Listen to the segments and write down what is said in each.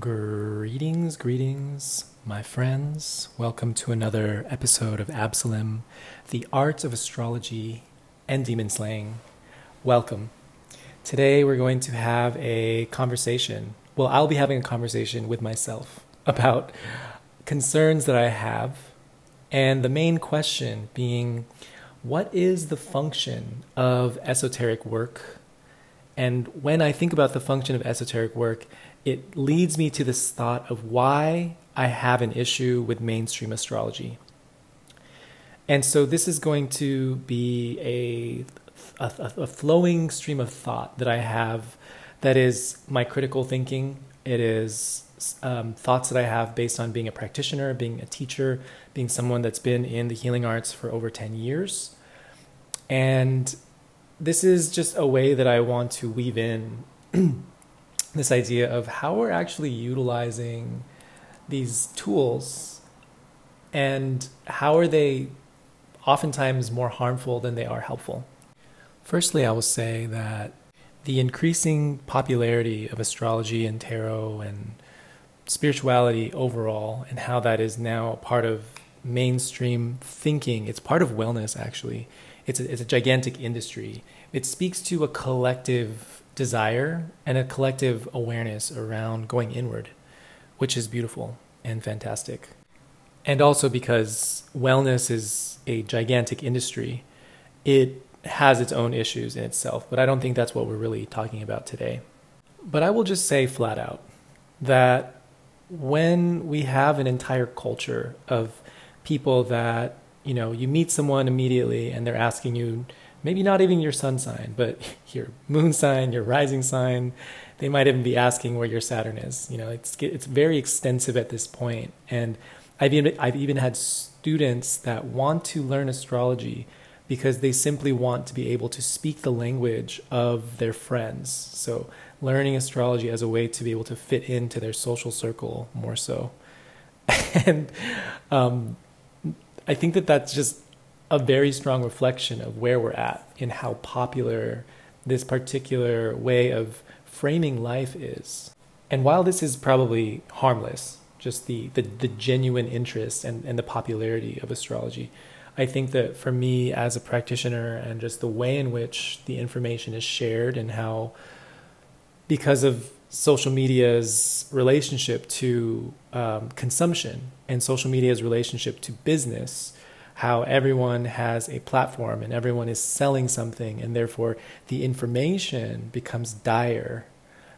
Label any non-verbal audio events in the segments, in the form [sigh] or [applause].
Greetings, greetings, my friends. Welcome to another episode of Absolem, the art of astrology and demon slaying. Welcome. Today we're going to have a conversation. Well, I'll be having a conversation with myself about concerns that I have, and the main question being what is the function of esoteric work? And when I think about the function of esoteric work, it leads me to this thought of why I have an issue with mainstream astrology. And so this is going to be a, a, a, flowing stream of thought that I have that is my critical thinking. It is um, thoughts that I have based on being a practitioner, being a teacher, being someone that's been in the healing arts for over 10 years. And this is just a way that I want to weave in [clears throat] this idea of how we're actually utilizing these tools and how are they oftentimes more harmful than they are helpful. Firstly, I will say that the increasing popularity of astrology and tarot and spirituality overall, and how that is now part of mainstream thinking, it's part of wellness actually. It's a, it's a gigantic industry. It speaks to a collective desire and a collective awareness around going inward, which is beautiful and fantastic. And also because wellness is a gigantic industry, it has its own issues in itself, but I don't think that's what we're really talking about today. But I will just say flat out that when we have an entire culture of people that, you know, you meet someone immediately and they're asking you, maybe not even your sun sign, but [laughs] your moon sign, your rising sign. They might even be asking where your Saturn is. You know, it's it's very extensive at this point, and I've even I've even had students that want to learn astrology because they simply want to be able to speak the language of their friends. So learning astrology as a way to be able to fit into their social circle more so, [laughs] and um, I think that that's just a very strong reflection of where we're at in how popular this particular way of framing life is. And while this is probably harmless, just the, the, the genuine interest and, and the popularity of astrology, I think that for me as a practitioner and just the way in which the information is shared and how, because of social media's relationship to um, consumption and social media's relationship to business, how everyone has a platform and everyone is selling something, and therefore the information becomes dire.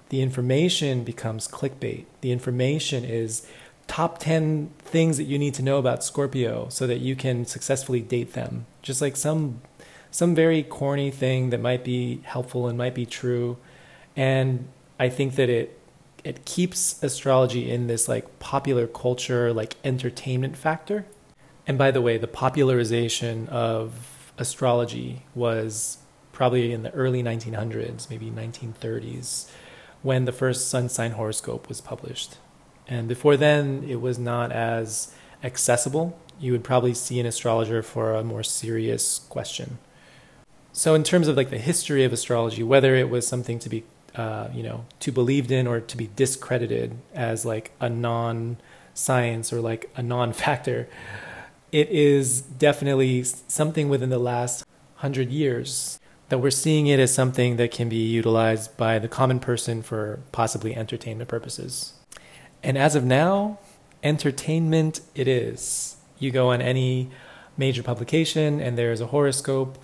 The information becomes clickbait. The information is top 10 things that you need to know about Scorpio so that you can successfully date them. Just like some some very corny thing that might be helpful and might be true. And I think that it it keeps astrology in this like popular culture like entertainment factor and by the way, the popularization of astrology was probably in the early 1900s, maybe 1930s, when the first sun sign horoscope was published. And before then, it was not as accessible. You would probably see an astrologer for a more serious question. So, in terms of like the history of astrology, whether it was something to be, uh, you know, to believed in or to be discredited as like a non-science or like a non-factor, it is definitely something within the last hundred years that we're seeing it as something that can be utilized by the common person for possibly entertainment purposes. And as of now, entertainment it is. You go on any major publication and there's a horoscope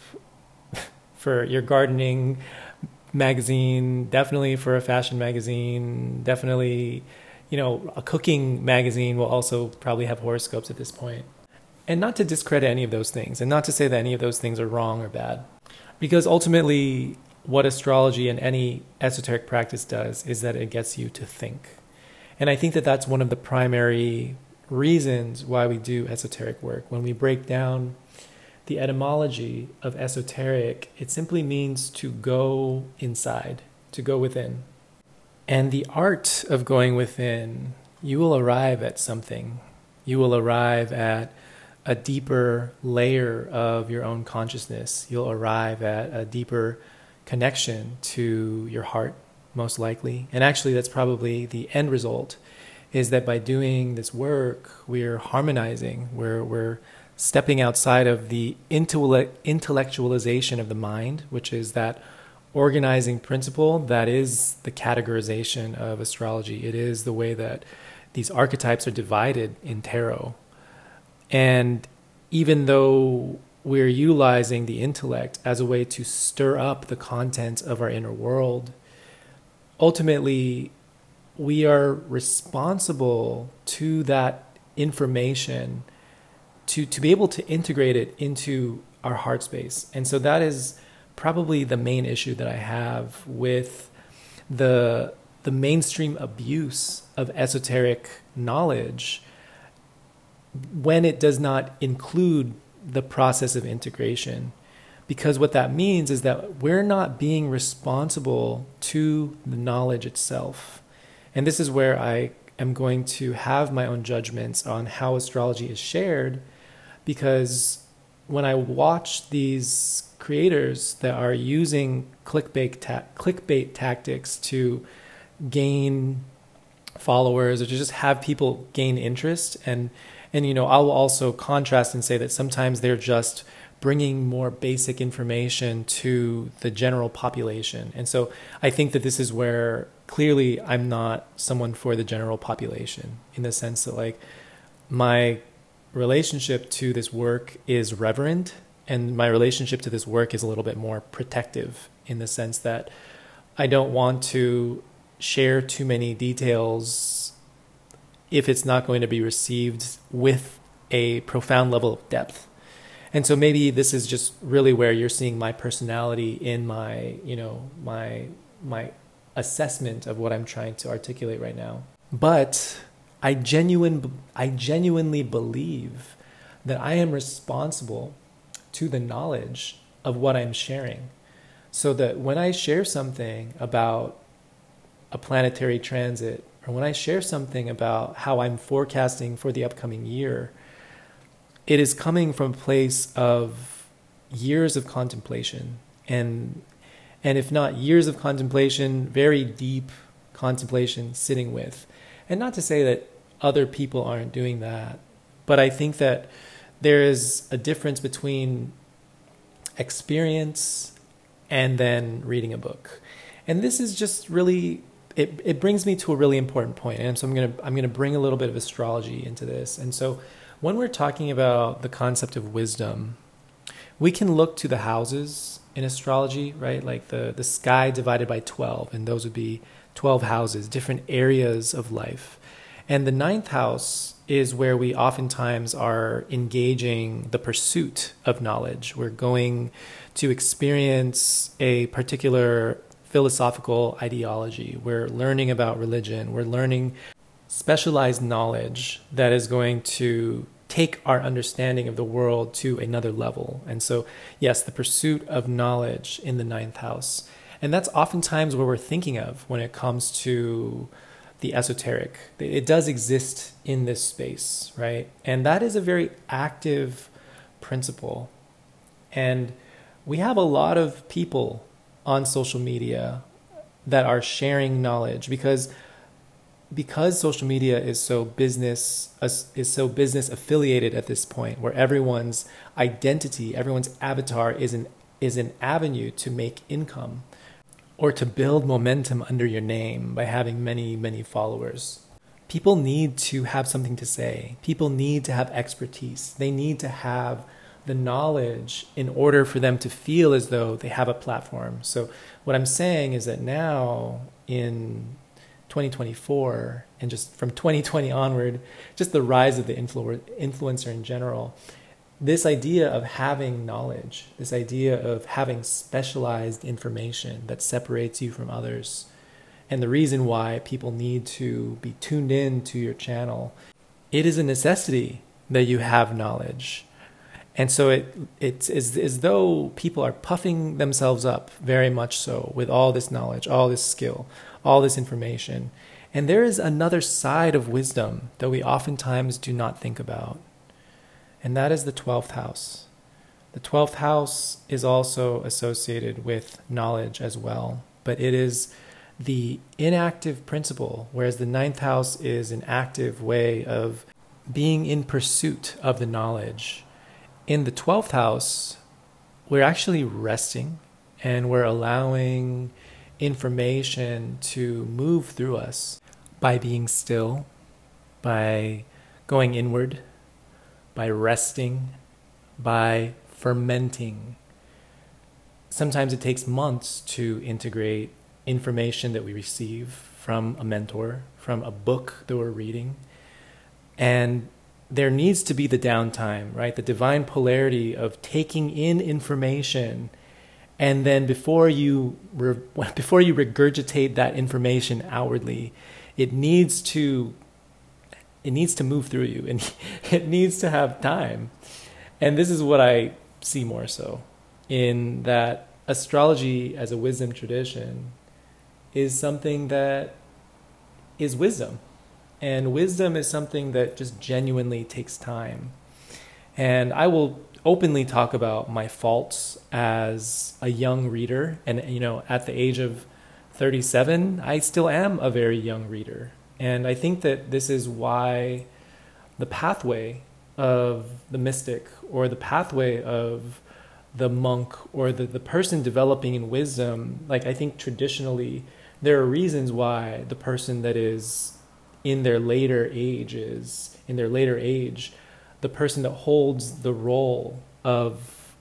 [laughs] for your gardening magazine, definitely for a fashion magazine, definitely, you know, a cooking magazine will also probably have horoscopes at this point. And not to discredit any of those things, and not to say that any of those things are wrong or bad. Because ultimately, what astrology and any esoteric practice does is that it gets you to think. And I think that that's one of the primary reasons why we do esoteric work. When we break down the etymology of esoteric, it simply means to go inside, to go within. And the art of going within, you will arrive at something. You will arrive at a deeper layer of your own consciousness. You'll arrive at a deeper connection to your heart, most likely. And actually, that's probably the end result is that by doing this work, we're harmonizing, we're, we're stepping outside of the intellectualization of the mind, which is that organizing principle that is the categorization of astrology. It is the way that these archetypes are divided in tarot. And even though we're utilizing the intellect as a way to stir up the content of our inner world, ultimately, we are responsible to that information to, to be able to integrate it into our heart space. And so that is probably the main issue that I have with the the mainstream abuse of esoteric knowledge when it does not include the process of integration. Because what that means is that we're not being responsible to the knowledge itself. And this is where I am going to have my own judgments on how astrology is shared. Because when I watch these creators that are using clickbait, ta- clickbait tactics to gain followers or to just have people gain interest and and you know I'll also contrast and say that sometimes they're just bringing more basic information to the general population. And so I think that this is where clearly I'm not someone for the general population in the sense that like my relationship to this work is reverent and my relationship to this work is a little bit more protective in the sense that I don't want to share too many details if it's not going to be received with a profound level of depth. And so maybe this is just really where you're seeing my personality in my, you know, my my assessment of what I'm trying to articulate right now. But I genuine I genuinely believe that I am responsible to the knowledge of what I'm sharing. So that when I share something about a planetary transit, or when I share something about how I'm forecasting for the upcoming year, it is coming from a place of years of contemplation and and if not years of contemplation, very deep contemplation sitting with. And not to say that other people aren't doing that, but I think that there is a difference between experience and then reading a book. And this is just really it, it brings me to a really important. And so I'm gonna I'm gonna bring a little bit of astrology into this. And so when we're talking about the concept of wisdom, we can look to the houses in astrology, right? Like the, the sky divided by 12, and those would be 12 houses, different areas of life. And the ninth house is where we oftentimes are engaging the pursuit of knowledge. We're going to experience a particular philosophical ideology. We're learning about religion. We're learning specialized knowledge that is going to take our understanding of the world to another level. And so, yes, the pursuit of knowledge in the ninth house. And that's oftentimes what we're thinking of when it comes to the esoteric. It does exist in this space, right? And that is a very active principle. And we have a lot of people on social media that are sharing knowledge because because social media is so business is so business affiliated at this point where everyone's identity everyone's avatar is an is an avenue to make income or to build momentum under your name by having many, many followers. People need to have something to say. People need to have expertise. They need to have the knowledge in order for them to feel as though they have a platform. So, what I'm saying is that now in 2024 and just from 2020 onward, just the rise of the influ- influencer in general, this idea of having knowledge, this idea of having specialized information that separates you from others, and the reason why people need to be tuned in to your channel, it is a necessity that you have knowledge. And so it it's as, though people are puffing themselves up very much so with all this knowledge, all this skill, all this information. And there is another side of wisdom that we oftentimes do not think about and that is the 12th house. The 12th house is also associated with knowledge as well, but it is the inactive principle, whereas the ninth house is an active way of being in pursuit of the knowledge. In the 12th house, we're actually resting and we're allowing information to move through us by being still, by going inward, by resting, by fermenting. Sometimes it takes months to integrate information that we receive from a mentor, from a book that we're reading. And there needs to be the downtime, right? The divine polarity of taking in information and then before you re- [laughs] before you regurgitate that information outwardly, it needs to it needs to move through you [laughs] and it needs to have time. And this is what I see more so in that astrology as a wisdom tradition is something that is wisdom. And wisdom is something that just genuinely takes time. And I will openly talk about my faults as a young reader. And, you know, at the age of 37, I still am a very young reader. And I think that this is why the pathway of the mystic or the pathway of the monk or the, the person developing in wisdom, like I think traditionally, there are reasons why the person that is in their later ages, in their later age, the person that holds the role of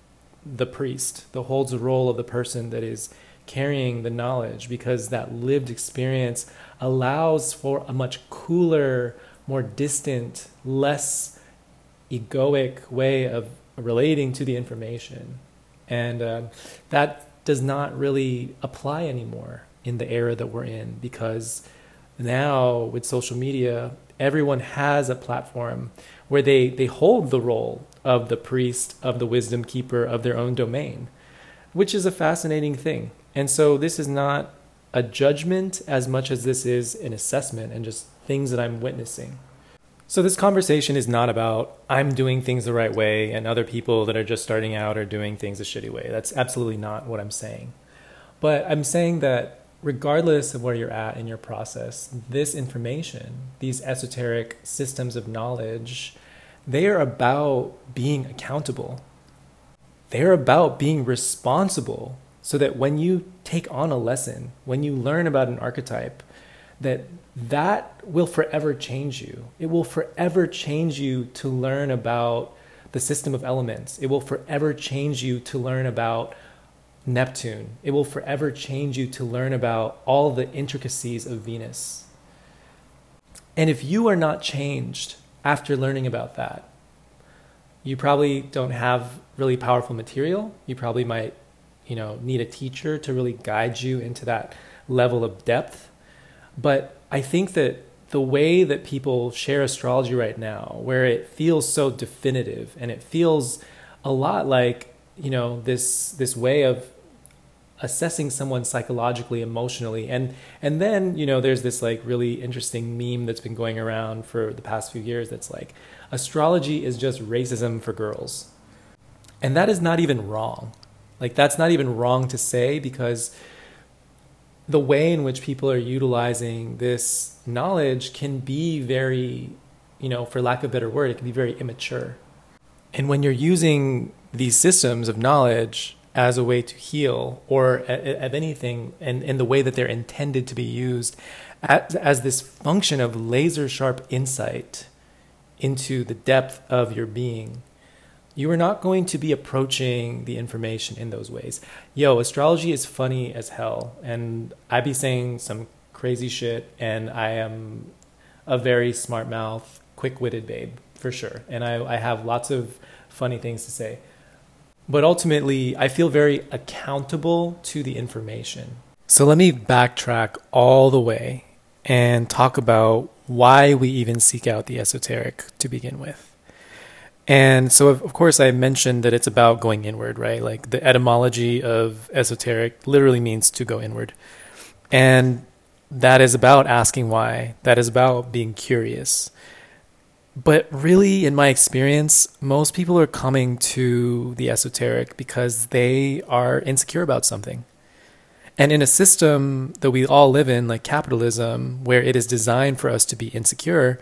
the priest, that holds the role of the person that is carrying the knowledge, because that lived experience allows for a much cooler, more distant, less egoic way of relating to the information. And uh, that does not really apply anymore in the era that we're in because now with social media, everyone has a platform where they, they hold the role of the priest, of the wisdom keeper of their own domain, which is a fascinating thing. And so this is not a judgment as much as this is an assessment and just things that I'm witnessing. So this conversation is not about I'm doing things the right way and other people that are just starting out are doing things a shitty way. That's absolutely not what I'm saying. But I'm saying that regardless of where you're at in your process, this information, these esoteric systems of knowledge, they are about being accountable. They're about being responsible so that when you take on a lesson, when you learn about an archetype, that that will forever change you. It will forever change you to learn about the system of elements. It will forever change you to learn about Neptune. It will forever change you to learn about all the intricacies of Venus. And if you are not changed after learning about that, you probably don't have really powerful material. You probably might, you know, need a teacher to really guide you into that level of depth. But I think that the way that people share astrology right now, where it feels so definitive and it feels a lot like you know this this way of assessing someone psychologically emotionally. And and then you know there's this like really interesting meme that's been going around for the past few years that's like astrology is just racism for girls. And that is not even wrong. Like that's not even wrong to say because the way in which people are utilizing this knowledge can be very you know for lack of a better word it can be very immature. And when you're using these systems of knowledge as a way to heal or of anything and in the way that they're intended to be used as, as this function of laser sharp insight into the depth of your being. You are not going to be approaching the information in those ways. Yo astrology is funny as hell and i be saying some crazy shit and i am a very smart mouth quick-witted babe for sure. And I, I have lots of funny things to say but ultimately, I feel very accountable to the information. So let me backtrack all the way and talk about why we even seek out the esoteric to begin with. And so, of course, I mentioned that it's about going inward, right? Like the etymology of esoteric literally means to go inward. And that is about asking why, that is about being curious. But really, in my experience, most people are coming to the esoteric because they are insecure about something. And in a system that we all live in, like capitalism, where it is designed for us to be insecure,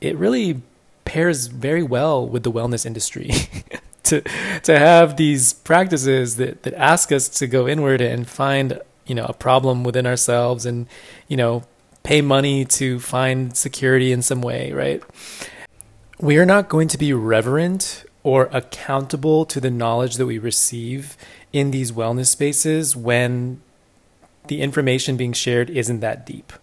it really pairs very well with the wellness industry. [laughs] to to have these practices that, that ask us to go inward and find, you know, a problem within ourselves and, you know, pay money to find security in some way, right? We are not going to be reverent or accountable to the knowledge that we receive in these wellness spaces when the information being shared isn't that deep.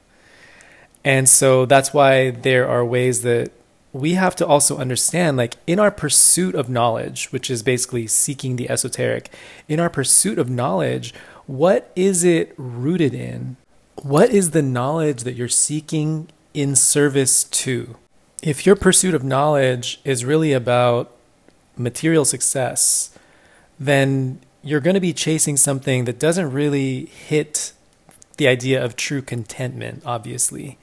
And so that's why there are ways that we have to also understand like in our pursuit of knowledge, which is basically seeking the esoteric, in our pursuit of knowledge, what is it rooted in? What is the knowledge that you're seeking in service to? If your pursuit of knowledge is really about material success, then you're going to be chasing something that doesn't really hit the idea of true contentment, obviously.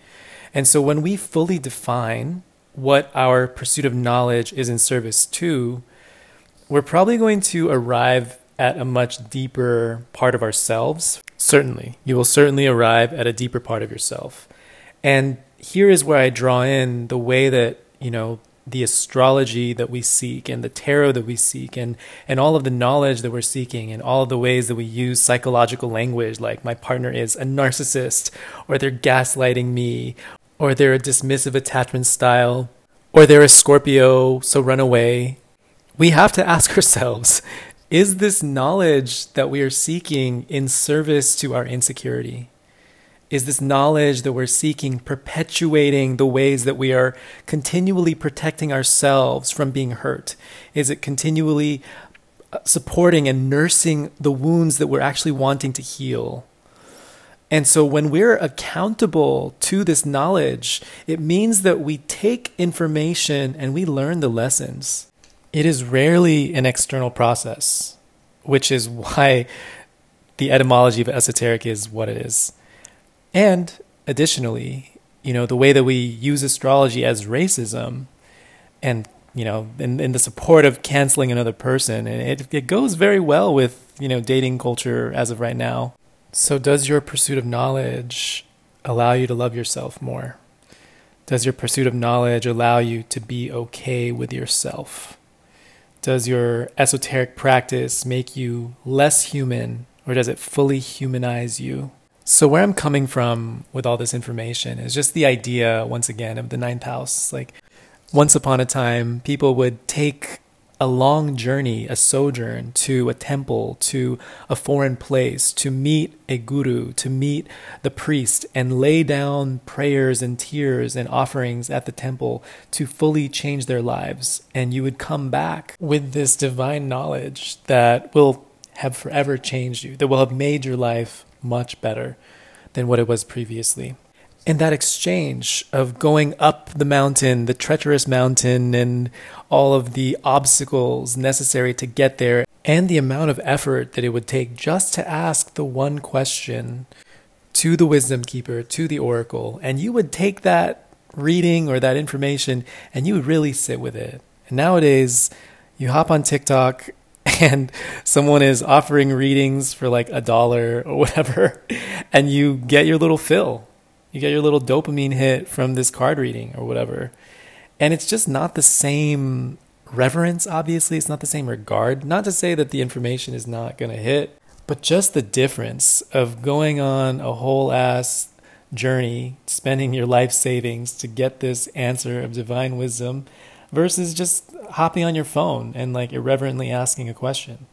And so when we fully define what our pursuit of knowledge is in service to, we're probably going to arrive at a much deeper part of ourselves. Certainly, you will certainly arrive at a deeper part of yourself. And here is where I draw in the way that, you know, the astrology that we seek and the tarot that we seek and, and all of the knowledge that we're seeking and all of the ways that we use psychological language like my partner is a narcissist or they're gaslighting me or they're a dismissive attachment style or they're a Scorpio, so run away. We have to [laughs] ask ourselves is this knowledge that we are seeking in service to our insecurity? Is this knowledge that we're seeking perpetuating the ways that we are continually protecting ourselves from being hurt? Is it continually uh, supporting and nursing the wounds that we're actually wanting to heal? And so when we're accountable to this knowledge, it means that we take information and we learn the lessons. It is rarely an external process, which is why the etymology of esoteric is what it is. And additionally, you know, the way that we use astrology as racism and, you know, in, in the support of canceling another person, and it, it goes very well with, you know, dating culture as of right now. So, does your pursuit of knowledge allow you to love yourself more? Does your pursuit of knowledge allow you to be okay with yourself? Does your esoteric practice make you less human, or does it fully humanize you? So where I'm coming from with all this information is just the idea once again of the ninth house. Like once upon a time, people would take a long journey, a sojourn to a temple, to a foreign place, to meet a guru, to meet the priest, and lay down prayers and tears and offerings at the temple to fully change their lives. And you would come back with this divine knowledge that will have forever changed you, that will have made your life much better than what it was previously. And that exchange of going up the mountain, the treacherous mountain, and all of the obstacles necessary to get there, and the amount of effort that it would take just to ask the one question to the wisdom keeper, to the oracle, and you would take that reading or that information and you would really sit with it. And nowadays, you hop on TikTok and someone is offering readings for like a dollar or whatever, [laughs] and you get your little fill. You get your little dopamine hit from this card reading or whatever. And it's just not the same reverence, obviously. It's not the same regard. Not to say that the information is not going to hit, but just the difference of going on a whole ass journey, spending your life savings to get this answer of divine wisdom versus just hopping on your phone and like irreverently asking a question.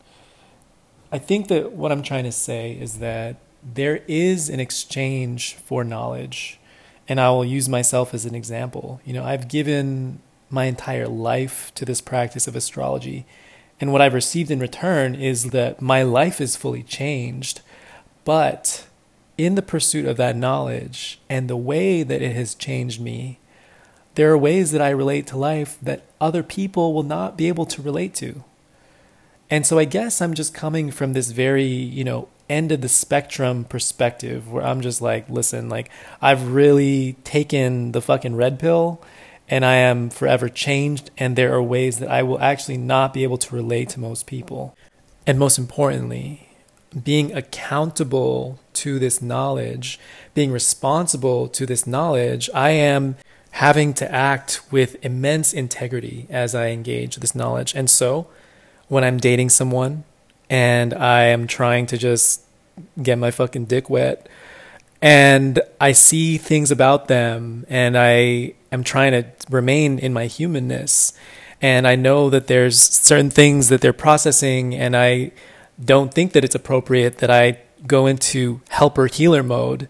I think that what I'm trying to say is that there is an exchange for knowledge. And I will use myself as an example. You know, I've given my entire life to this practice of astrology. And what I've received in return is that my life is fully changed. But in the pursuit of that knowledge and the way that it has changed me, there are ways that I relate to life that other people will not be able to relate to. And so I guess I'm just coming from this very, you know, end of the spectrum perspective where I'm just like, listen, like I've really taken the fucking red pill and I am forever changed and there are ways that I will actually not be able to relate to most people. And most importantly, being accountable to this knowledge, being responsible to this knowledge, I am having to act with immense integrity as I engage this knowledge. And so, when I'm dating someone and I am trying to just get my fucking dick wet and I see things about them and I am trying to remain in my humanness and I know that there's certain things that they're processing and I don't think that it's appropriate that I go into helper healer mode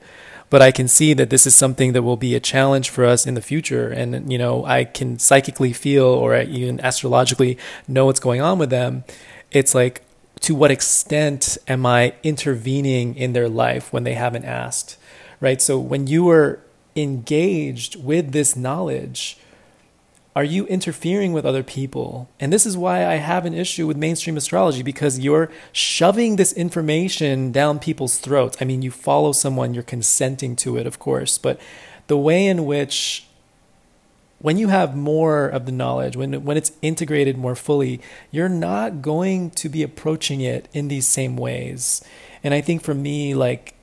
but I can see that this is something that will be a challenge for us in the future. And, you know, I can psychically feel or even astrologically know what's going on with them. It's like, to what extent am I intervening in their life when they haven't asked? Right. So when you are engaged with this knowledge, are you interfering with other people? And this is why I have an issue with mainstream astrology because you're shoving this information down people's throats. I mean, you follow someone, you're consenting to it, of course, but the way in which when you have more of the knowledge, when when it's integrated more fully, you're not going to be approaching it in these same ways. And I think for me, like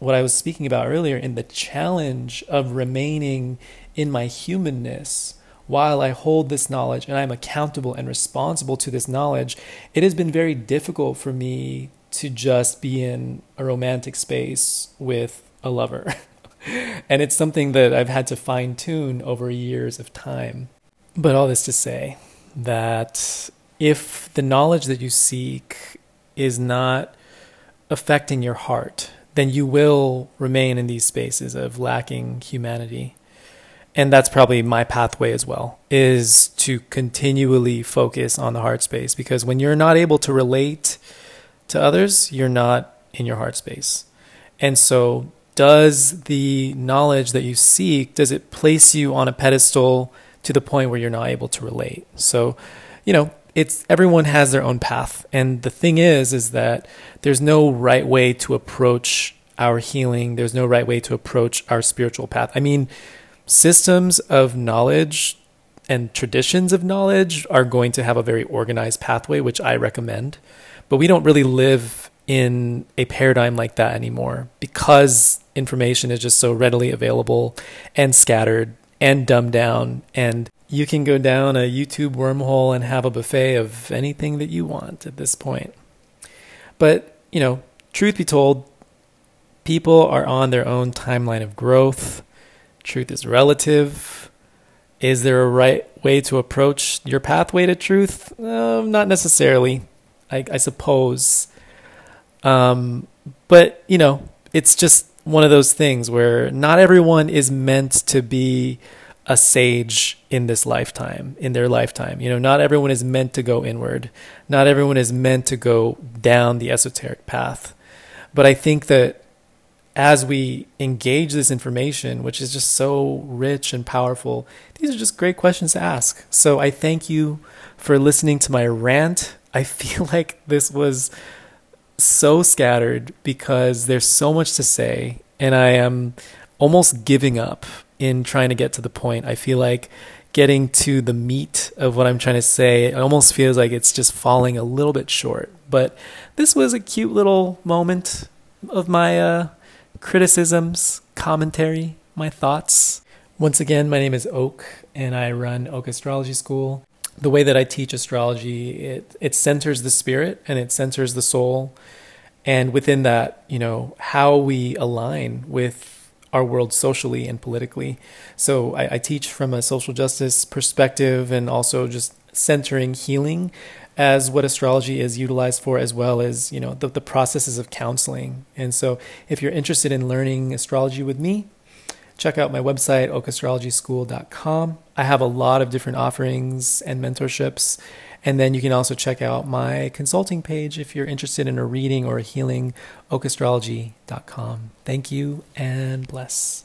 what I was speaking about earlier, in the challenge of remaining in my humanness, while I hold this knowledge and I'm accountable and responsible to this knowledge, it has been very difficult for me to just be in a romantic space with a lover. [laughs] and it's something that I've had to fine tune over years of time. But all this to say that if the knowledge that you seek is not affecting your heart, then you will remain in these spaces of lacking humanity and that's probably my pathway as well is to continually focus on the heart space. Because when you're not able to relate to others you're not in your heart space. And so does the knowledge that you seek does it place you on a pedestal to the point where you're not able to relate? So you know it's everyone has their own path. And the thing is is that there's no right way to approach our healing. There's no right way to approach our spiritual path. I mean systems of knowledge and traditions of knowledge are going to have a very organized pathway, which I recommend. But we don't really live in a paradigm like that anymore because information is just so readily available and scattered and dumbed down. And you can go down a YouTube wormhole and have a buffet of anything that you want at this point. But, you know, truth be told, people are on their own timeline of growth truth is relative. Is there a right way to approach your pathway to truth? Uh, not necessarily, I, I suppose. Um, but, you know, it's just one of those things where not everyone is meant to be a sage in this lifetime, in their lifetime. You know, not everyone is meant to go inward. Not everyone is meant to go down the esoteric path. But I think that as we engage this information, which is just so rich and powerful, these are just great questions to ask. So I thank you for listening to my rant. I [laughs] feel like this was so scattered because there's so much to say, and I am almost giving up in trying to get to the point. I feel like getting to the meat of what I'm trying to say, it almost feels like it's just falling a little bit short. But this was a cute little moment of my uh, criticisms, commentary, my thoughts. Once again, my name is Oak, and I run Oak Astrology School. The way that I teach astrology, it it centers the spirit and it centers the soul, and within that, you know, how we align with our world socially and politically. So I, I teach from a social justice perspective, and also just centering healing as what astrology is utilized for, as well as you know the, the processes of counseling. And so, if you're interested in learning astrology with me, check out my website oakastrologyschool.com. I have a lot of different offerings and mentorships. And then you can also check out my consulting page if you're interested in a reading or a healing, oakastrology.com. Thank you and bless.